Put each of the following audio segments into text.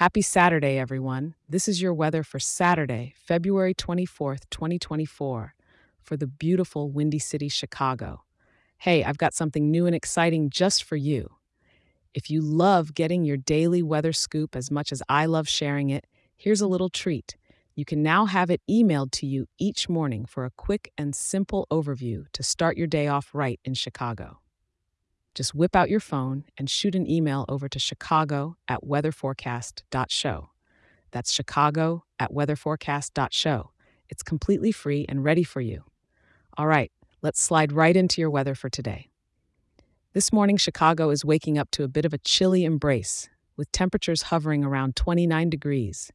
Happy Saturday, everyone. This is your weather for Saturday, February 24th, 2024, for the beautiful Windy City, Chicago. Hey, I've got something new and exciting just for you. If you love getting your daily weather scoop as much as I love sharing it, here's a little treat. You can now have it emailed to you each morning for a quick and simple overview to start your day off right in Chicago. Just whip out your phone and shoot an email over to chicago at weatherforecast.show. That's chicago at weatherforecast.show. It's completely free and ready for you. All right, let's slide right into your weather for today. This morning, Chicago is waking up to a bit of a chilly embrace, with temperatures hovering around 29 degrees.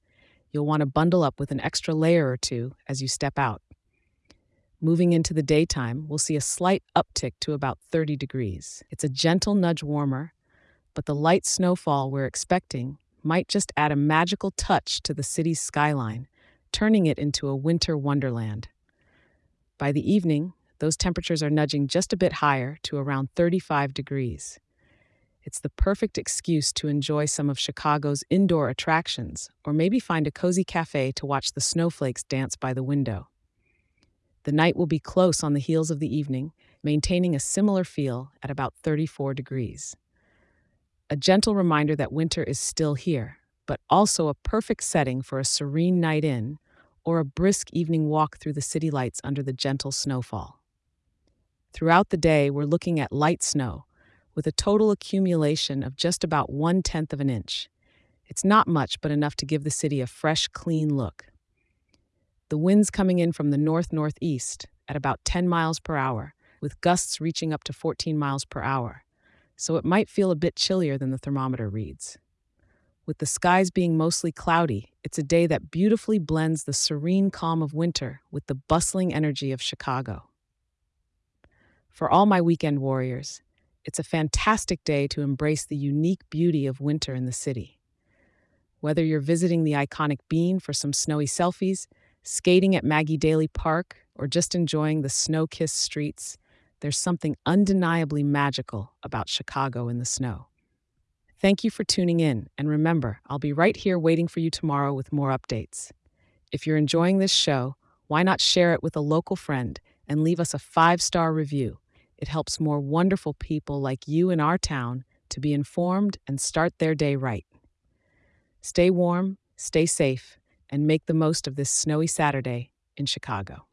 You'll want to bundle up with an extra layer or two as you step out. Moving into the daytime, we'll see a slight uptick to about 30 degrees. It's a gentle nudge warmer, but the light snowfall we're expecting might just add a magical touch to the city's skyline, turning it into a winter wonderland. By the evening, those temperatures are nudging just a bit higher to around 35 degrees. It's the perfect excuse to enjoy some of Chicago's indoor attractions, or maybe find a cozy cafe to watch the snowflakes dance by the window. The night will be close on the heels of the evening, maintaining a similar feel at about 34 degrees. A gentle reminder that winter is still here, but also a perfect setting for a serene night in or a brisk evening walk through the city lights under the gentle snowfall. Throughout the day, we're looking at light snow, with a total accumulation of just about one tenth of an inch. It's not much, but enough to give the city a fresh, clean look. The winds coming in from the north northeast at about 10 miles per hour, with gusts reaching up to 14 miles per hour, so it might feel a bit chillier than the thermometer reads. With the skies being mostly cloudy, it's a day that beautifully blends the serene calm of winter with the bustling energy of Chicago. For all my weekend warriors, it's a fantastic day to embrace the unique beauty of winter in the city. Whether you're visiting the iconic Bean for some snowy selfies, skating at Maggie Daley Park, or just enjoying the snow kissed streets, there's something undeniably magical about Chicago in the snow. Thank you for tuning in, and remember, I'll be right here waiting for you tomorrow with more updates. If you're enjoying this show, why not share it with a local friend and leave us a five star review? It helps more wonderful people like you in our town to be informed and start their day right. Stay warm, stay safe, and make the most of this snowy Saturday in Chicago.